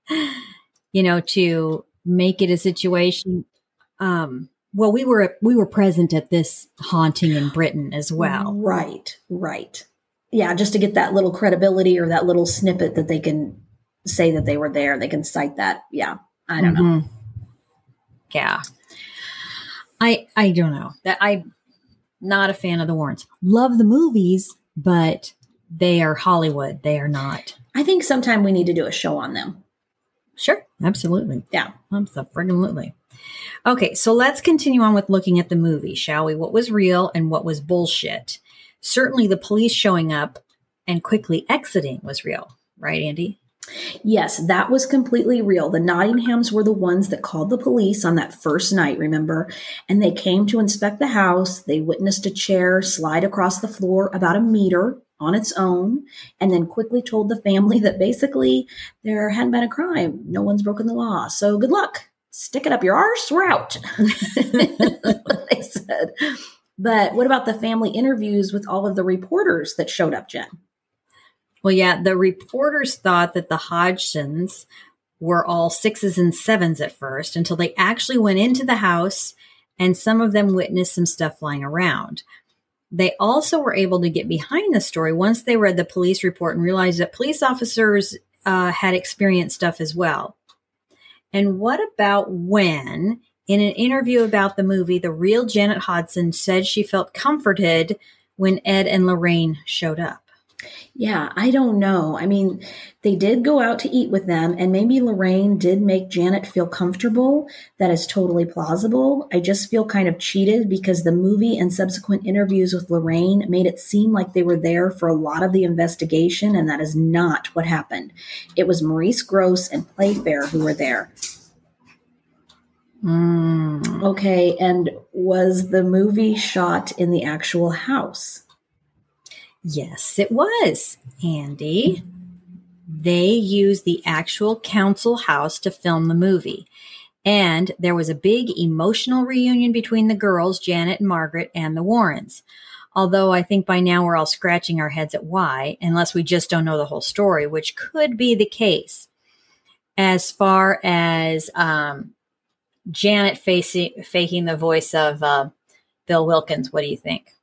Speaker 2: you know, to make it a situation. Um, well, we were we were present at this haunting in Britain as well.
Speaker 1: Right, right. Yeah, just to get that little credibility or that little snippet that they can say that they were there. They can cite that. Yeah, I don't know.
Speaker 2: Mhm. Yeah. I I don't know. That I'm not a fan of the Warrens. Love the movies, but they are Hollywood. They are not.
Speaker 1: I think sometime we need to do a show on them.
Speaker 2: Sure. Absolutely.
Speaker 1: Yeah.
Speaker 2: I'm so friggin' Absolutely. Okay, so let's continue on with looking at the movie, shall we? What was real and what was bullshit? Certainly the police showing up and quickly exiting was real, right, Andy?
Speaker 1: Yes, that was completely real. The Nottinghams were the ones that called the police on that first night, remember? And they came to inspect the house. They witnessed a chair slide across the floor about a meter on its own, and then quickly told the family that basically there hadn't been a crime. No one's broken the law. So good luck. Stick it up your arse. We're out. They said. But what about the family interviews with all of the reporters that showed up, Jen?
Speaker 2: Well, yeah, the reporters thought that the Hodgsons were all sixes and sevens at first until they actually went into the house and some of them witnessed some stuff flying around. They also were able to get behind the story once they read the police report and realized that police officers uh, had experienced stuff as well. And what about when, in an interview about the movie, the real Janet Hodgson said she felt comforted when Ed and Lorraine showed up?
Speaker 1: Yeah, I don't know. I mean, they did go out to eat with them, and maybe Lorraine did make Janet feel comfortable. That is totally plausible. I just feel kind of cheated because the movie and subsequent interviews with Lorraine made it seem like they were there for a lot of the investigation, and that is not what happened. It was Maurice Grosse and Playfair who were there.
Speaker 2: Mm.
Speaker 1: Okay, and was the movie shot in the actual house?
Speaker 2: Yes, it was, Andy. They used the actual council house to film the movie. And there was a big emotional reunion between the girls, Janet and Margaret, and the Warrens. Although I think by now we're all scratching our heads at why, unless we just don't know the whole story, which could be the case. As far as um, Janet facing, faking the voice of uh, Bill Wilkins, what do you think?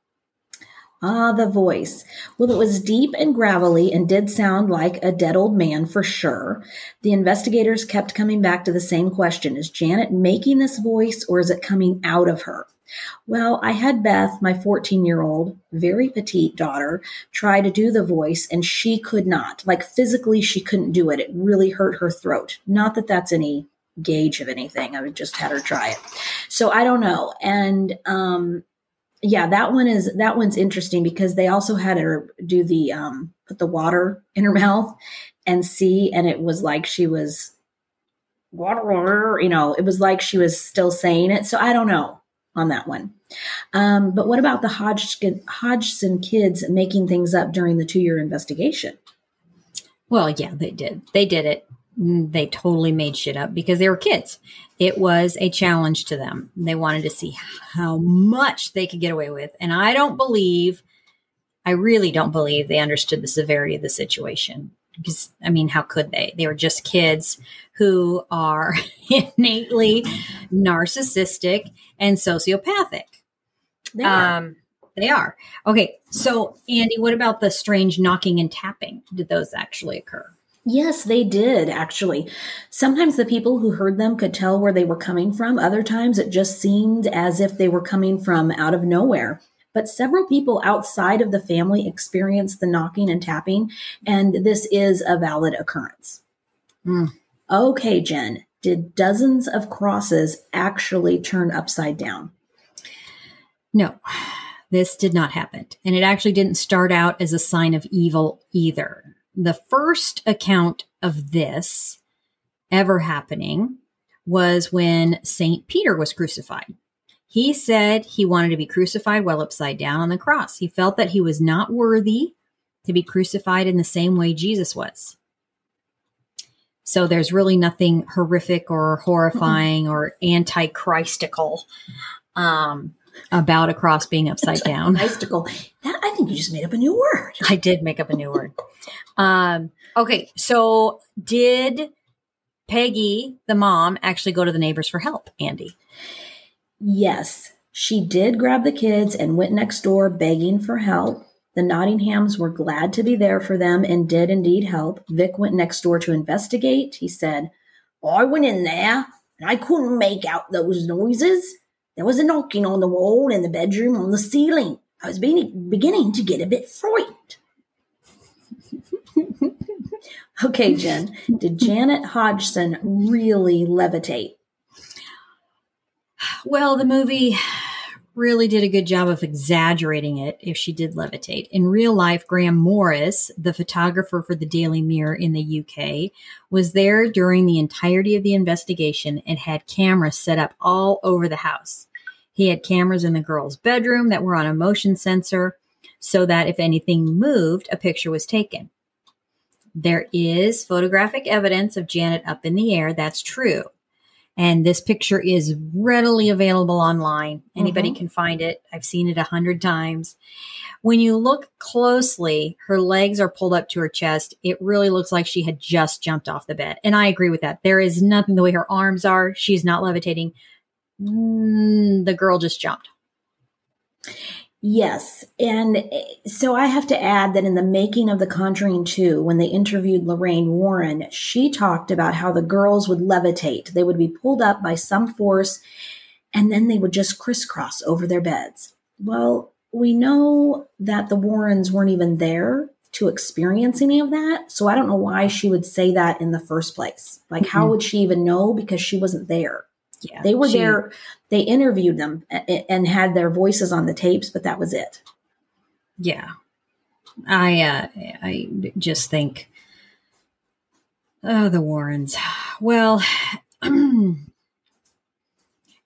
Speaker 1: Ah, the voice. Well, it was deep and gravelly and did sound like a dead old man for sure. The investigators kept coming back to the same question Is Janet making this voice or is it coming out of her? Well, I had Beth, my 14 year old, very petite daughter, try to do the voice and she could not. Like physically, she couldn't do it. It really hurt her throat. Not that that's any gauge of anything. I just had her try it. So I don't know. And, um, yeah, that one is that one's interesting because they also had her do the um put the water in her mouth and see, and it was like she was water, you know, it was like she was still saying it. So I don't know on that one. Um, but what about the Hodgson, Hodgson kids making things up during the two year investigation?
Speaker 2: Well, yeah, they did. They did it. They totally made shit up because they were kids. It was a challenge to them. They wanted to see how much they could get away with. And I don't believe, I really don't believe they understood the severity of the situation. Because, I mean, how could they? They were just kids who are innately narcissistic and sociopathic.
Speaker 1: They are.
Speaker 2: Um, They are. Okay. So, Andy, what about the strange knocking and tapping? Did those actually occur?
Speaker 1: Yes, they did, actually. Sometimes the people who heard them could tell where they were coming from. Other times it just seemed as if they were coming from out of nowhere. But several people outside of the family experienced the knocking and tapping, and this is a valid occurrence.
Speaker 2: Mm.
Speaker 1: Okay, Jen, did dozens of crosses actually turn upside down?
Speaker 2: No, this did not happen. And it actually didn't start out as a sign of evil either the first account of this ever happening was when St. Peter was crucified. He said he wanted to be crucified while upside down on the cross. He felt that he was not worthy to be crucified in the same way Jesus was. So there's really nothing horrific or horrifying or anti-Christical um, about a cross being upside down.
Speaker 1: That I think you just made up a new word.
Speaker 2: I did make up a new word. Um, okay, so did Peggy, the mom, actually go to the neighbors for help, Andy?
Speaker 1: Yes, she did grab the kids and went next door begging for help. The Nottinghams were glad to be there for them and did indeed help. Vic went next door to investigate. He said, I went in there and I couldn't make out those noises. There was a knocking on the wall in the bedroom on the ceiling. I was being, beginning to get a bit frightened. okay, Jen, did Janet Hodgson really levitate?
Speaker 2: Well, the movie really did a good job of exaggerating it if she did levitate. In real life, Graham Morris, the photographer for the Daily Mirror in the UK, was there during the entirety of the investigation and had cameras set up all over the house. He had cameras in the girl's bedroom that were on a motion sensor so that if anything moved, a picture was taken. There is photographic evidence of Janet up in the air. That's true. And this picture is readily available online. Anybody mm-hmm. can find it. I've seen it a hundred times. When you look closely, her legs are pulled up to her chest. It really looks like she had just jumped off the bed. And I agree with that. There is nothing the way her arms are. She's not levitating. Mm, the girl just jumped.
Speaker 1: Yes. And eh, so I have to add that in the making of The Conjuring 2, when they interviewed Lorraine Warren, she talked about how the girls would levitate. They would be pulled up by some force and then they would just crisscross over their beds. Well, we know that the Warrens weren't even there to experience any of that. So I don't know why she would say that in the first place. Like, mm-hmm. how would she even know? Because she wasn't there. Yeah, they were she, there. They interviewed them and had their voices on the tapes, but that was it.
Speaker 2: Yeah, I uh, I just think, oh, the Warrens. Well,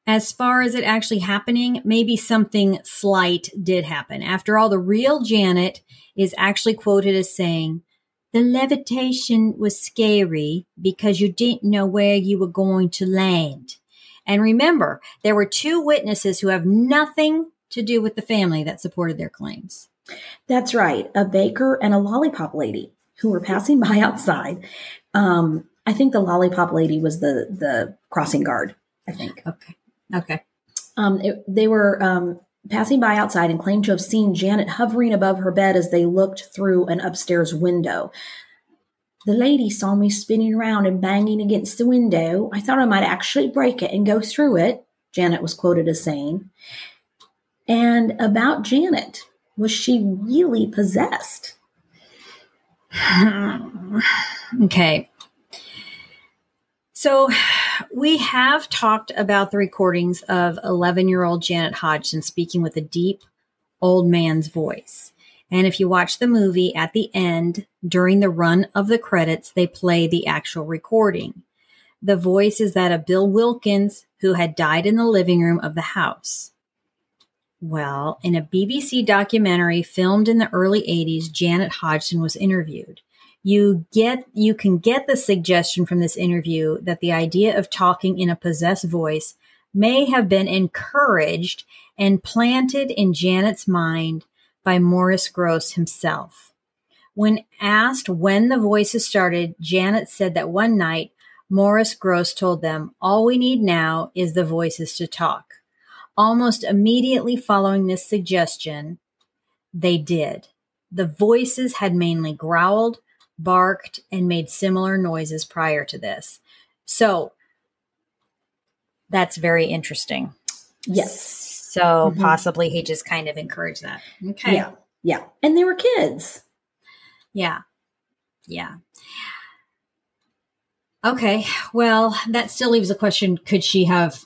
Speaker 2: as far as it actually happening, maybe something slight did happen. After all, the real Janet is actually quoted as saying, the levitation was scary because you didn't know where you were going to land. And remember, there were two witnesses who have nothing to do with the family that supported their claims.
Speaker 1: That's right. A baker and a lollipop lady who were passing by outside. Um, I think the lollipop lady was the the crossing guard. I think.
Speaker 2: Okay. Okay.
Speaker 1: Um, it, they were um, passing by outside and claimed to have seen Janet hovering above her bed as they looked through an upstairs window. The lady saw me spinning around and banging against the window. I thought I might actually break it and go through it, Janet was quoted as saying. And about Janet, was she really possessed?
Speaker 2: okay. So we have talked about the recordings of 11 year old Janet Hodgson speaking with a deep old man's voice. And if you watch the movie at the end, during the run of the credits, they play the actual recording. The voice is that of Bill Wilkins, who had died in the living room of the house. Well, in a BBC documentary filmed in the early 80s, Janet Hodgson was interviewed. You get you can get the suggestion from this interview that the idea of talking in a possessed voice may have been encouraged and planted in Janet's mind by Maurice Grosse himself. When asked when the voices started, Janet said that one night Maurice Grosse told them, All we need now is the voices to talk. Almost immediately following this suggestion, they did. The voices had mainly growled, barked, and made similar noises prior to this. So that's very interesting.
Speaker 1: Yes.
Speaker 2: So
Speaker 1: Mhm.
Speaker 2: possibly he just kind of encouraged that. Okay.
Speaker 1: Yeah. Yeah. And they were kids.
Speaker 2: Yeah. Yeah. Okay. Well, that still leaves a question. Could she have,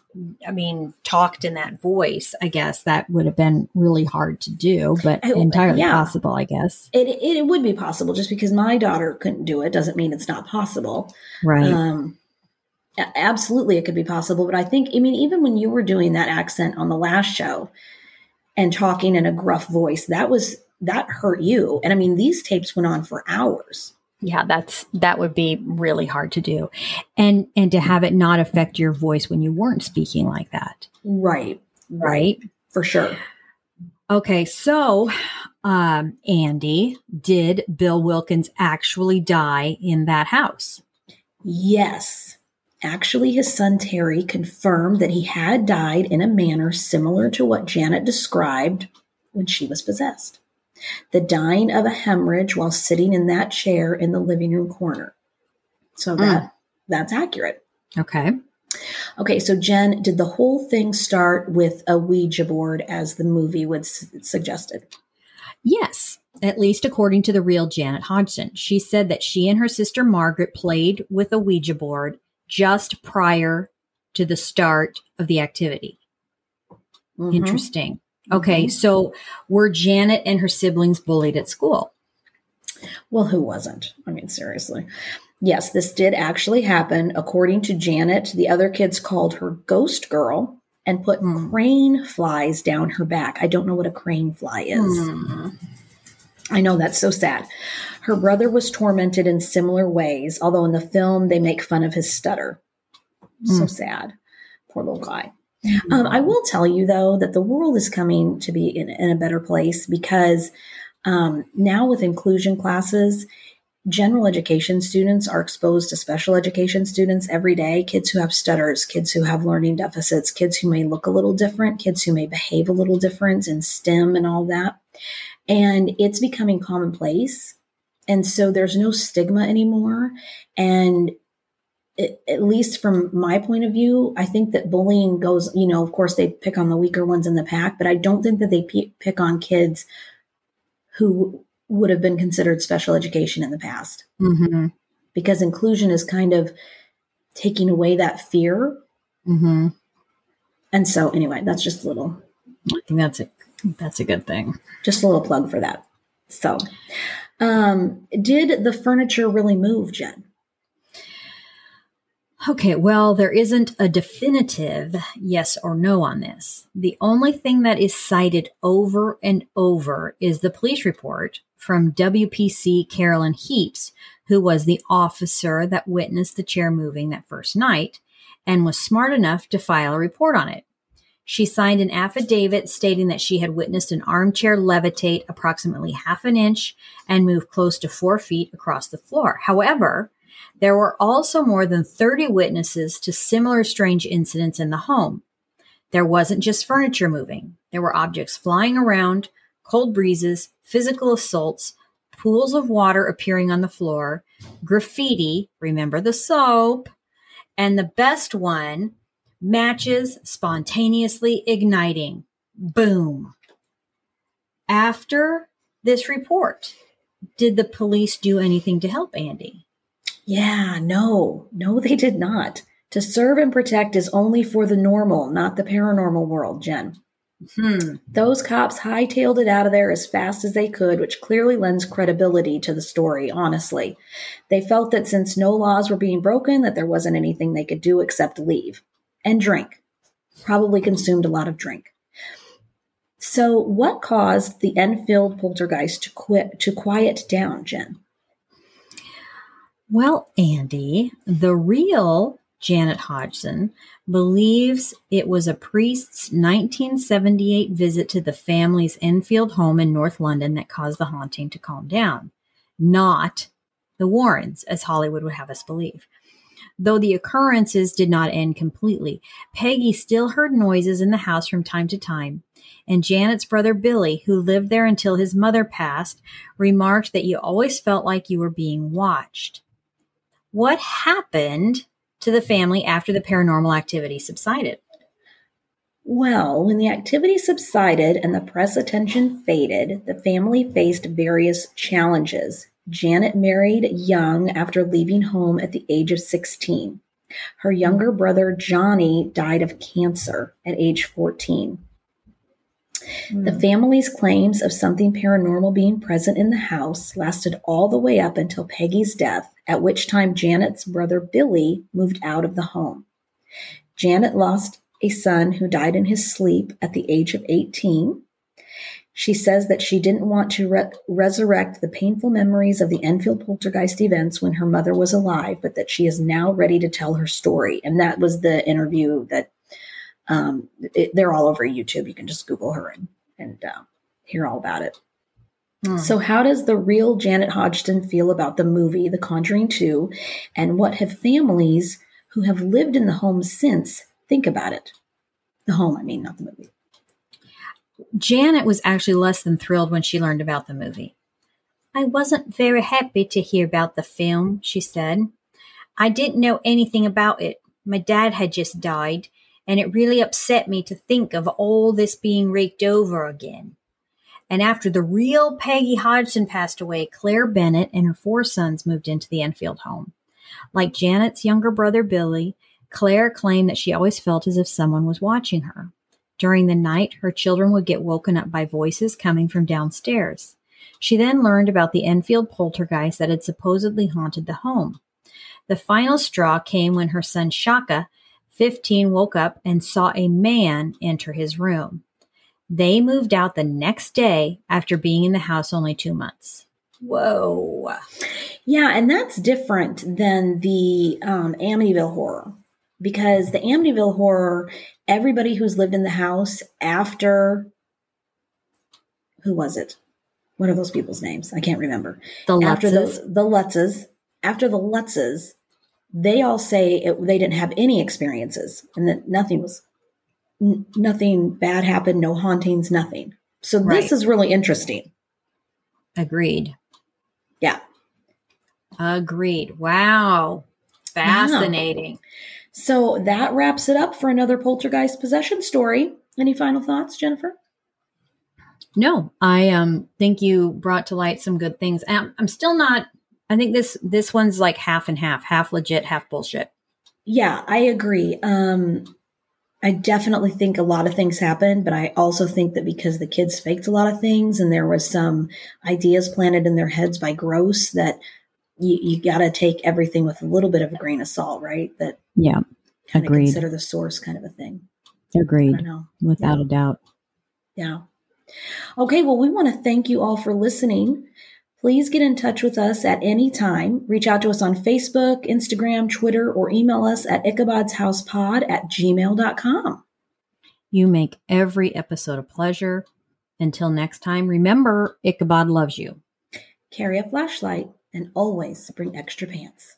Speaker 2: I mean, talked in that voice? I guess that would have been really hard to do, but
Speaker 1: I-
Speaker 2: entirely
Speaker 1: yeah.
Speaker 2: possible, I guess.
Speaker 1: It, it, it would be possible just because my daughter couldn't do it doesn't mean it's not possible.
Speaker 2: Right.
Speaker 1: Um, absolutely, it could be possible. But I think, I mean, even when you were doing that accent on the last show and talking in a gruff voice, that was that hurt you. And I mean, these tapes went on for hours.
Speaker 2: yeah, that's that would be really hard to do. And and to have it not affect your voice when you weren't speaking like that.
Speaker 1: Right.
Speaker 2: Right?
Speaker 1: For sure.
Speaker 2: Okay, so um Andy, did Bill Wilkins actually die in that house?
Speaker 1: Yes. Actually, his son Terry confirmed that he had died in a manner similar to what Janet described when she was possessed. The dying of a hemorrhage while sitting in that chair in the living room corner. So that that's accurate.
Speaker 2: Okay.
Speaker 1: Okay, so Jen, did the whole thing start with a Ouija board as the movie would s- suggested?
Speaker 2: Yes, at least according to the real Janet Hodgson. She said that she and her sister Margaret played with a Ouija board just prior to the start of the activity.
Speaker 1: Mhm.
Speaker 2: Interesting. Okay, so were Janet and her siblings bullied at school?
Speaker 1: Well, who wasn't? I mean, seriously. Yes, this did actually happen. According to Janet, the other kids called her Ghost Girl and put
Speaker 2: Hmm.
Speaker 1: crane flies down her back. I don't know what a crane fly is.
Speaker 2: Hmm.
Speaker 1: I know that's so sad. Her brother was tormented in similar ways, although in the film they make fun of his stutter. So
Speaker 2: Hmm.
Speaker 1: sad. Poor little guy. Um, I will tell you though that the world is coming to be in, in a better place because um, now with inclusion classes, general education students are exposed to special education students every day. Kids who have stutters, kids who have learning deficits, kids who may look a little different, kids who may behave a little different in STEM and all that. And it's becoming commonplace. And so there's no stigma anymore. And at least from my point of view, I think that bullying goes, you know, of course they pick on the weaker ones in the pack, but I don't think that they p- pick on kids who would have been considered special education in the past
Speaker 2: Mm-hmm.
Speaker 1: because inclusion is kind of taking away that fear.
Speaker 2: Mm-hmm.
Speaker 1: And so, anyway, that's just a little,
Speaker 2: I think that's a that's a good thing.
Speaker 1: just a little plug for that. So, um, did the furniture really move, Jen?
Speaker 2: Okay, well, there isn't a definitive yes or no on this. The only thing that is cited over and over is the police report from WPC Carolyn Heaps, who was the officer that witnessed the chair moving that first night and was smart enough to file a report on it. She signed an affidavit stating that she had witnessed an armchair levitate approximately half an inch and move close to four feet across the floor. However, there were also more than 30 witnesses to similar strange incidents in the home. There wasn't just furniture moving, there were objects flying around, cold breezes, physical assaults, pools of water appearing on the floor, graffiti, remember the soap, and the best one, matches spontaneously igniting. Boom. After this report, did the police do anything to help Andy?
Speaker 1: Yeah, no, no, they did not. To serve and protect is only for the normal, not the paranormal world, Jen.
Speaker 2: Hmm.
Speaker 1: Those cops hightailed it out of there as fast as they could, which clearly lends credibility to the story, honestly. They felt that since no laws were being broken, that there wasn't anything they could do except leave and drink. Probably consumed a lot of drink. So, what caused the Enfield poltergeist to quit to quiet down, Jen?
Speaker 2: Well, Andy, the real Janet Hodgson believes it was a priest's 1978 visit to the family's Enfield home in North London that caused the haunting to calm down, not the Warrens, as Hollywood would have us believe. Though the occurrences did not end completely, Peggy still heard noises in the house from time to time. And Janet's brother Billy, who lived there until his mother passed, remarked that you always felt like you were being watched. What happened to the family after the paranormal activity subsided?
Speaker 1: Well, when the activity subsided and the press attention faded, the family faced various challenges. Janet married young after leaving home at the age of 16. Her younger brother Johnny died of cancer at age 14. Mm. The hmm. family's claims of something paranormal being present in the house lasted all the way up until Peggy's death, at which time Janet's brother Billy moved out of the home. Janet lost a son who died in his sleep at the age of 18. She says that she didn't want to re- resurrect the painful memories of the Enfield poltergeist events when her mother was alive, but that she is now ready to tell her story. And that was the interview that um, it, they're all over YouTube. You can just Google her and, and uh, hear all about it. Hmm. So, how does the real Janet Hodgson feel about the movie, The Conjuring 2? And what have families who have lived in the home since think about it? The home, I mean, not the movie.
Speaker 2: Janet was actually less than thrilled when she learned about the movie. I wasn't very happy to hear about the film, she said. I didn't know anything about it. My dad had just died, and it really upset me to think of all this being raked over again. And after the real Peggy Hodgson passed away, Claire Bennett and her four sons moved into the Enfield home. Like Janet's younger brother Billy, Claire claimed that she always felt as if someone was watching her. During the night, her children would get woken up by voices coming from downstairs. She then learned about the Enfield poltergeist that had supposedly haunted the home. The final straw came when her son Shaka, 15, woke up and saw a man enter his room. They moved out the next day after being in the house only two months. Whoa.
Speaker 1: Yeah, and that's different than the um, Amityville horror because the Amityville horror, everybody who's lived in the house after who was it? What are those people's names? I can't remember.
Speaker 2: The Lutzes.
Speaker 1: After the the Lutzes, after the Lutzes, they all say it, they didn't have any experiences and that nothing was n- nothing bad happened, no hauntings, nothing. So right. this is really interesting.
Speaker 2: Agreed.
Speaker 1: Yeah.
Speaker 2: Agreed. Wow. Fascinating.
Speaker 1: So that wraps it up for another poltergeist possession story. Any final thoughts, Jennifer?
Speaker 2: No, I um think you brought to light some good things. I'm, I'm still not. I think this this one's like half and half, half legit, half bullshit.
Speaker 1: Yeah, I agree. Um, I definitely think a lot of things happened, but I also think that because the kids faked a lot of things and there was some ideas planted in their heads by Grosse that you, you got to take everything with a little bit of a grain of salt, right? That
Speaker 2: yeah,
Speaker 1: kind agreed. Consider the source, kind of a thing.
Speaker 2: Agreed. Without
Speaker 1: yeah.
Speaker 2: a doubt.
Speaker 1: Yeah. Okay. Well, we want to thank you all for listening. Please get in touch with us at any time. Reach out to us on Facebook, Instagram, Twitter, or email us at ichabod'shousepod at gmail.com.
Speaker 2: You make every episode a pleasure. Until next time, remember Ichabod loves you.
Speaker 1: Carry a flashlight and always bring extra pants.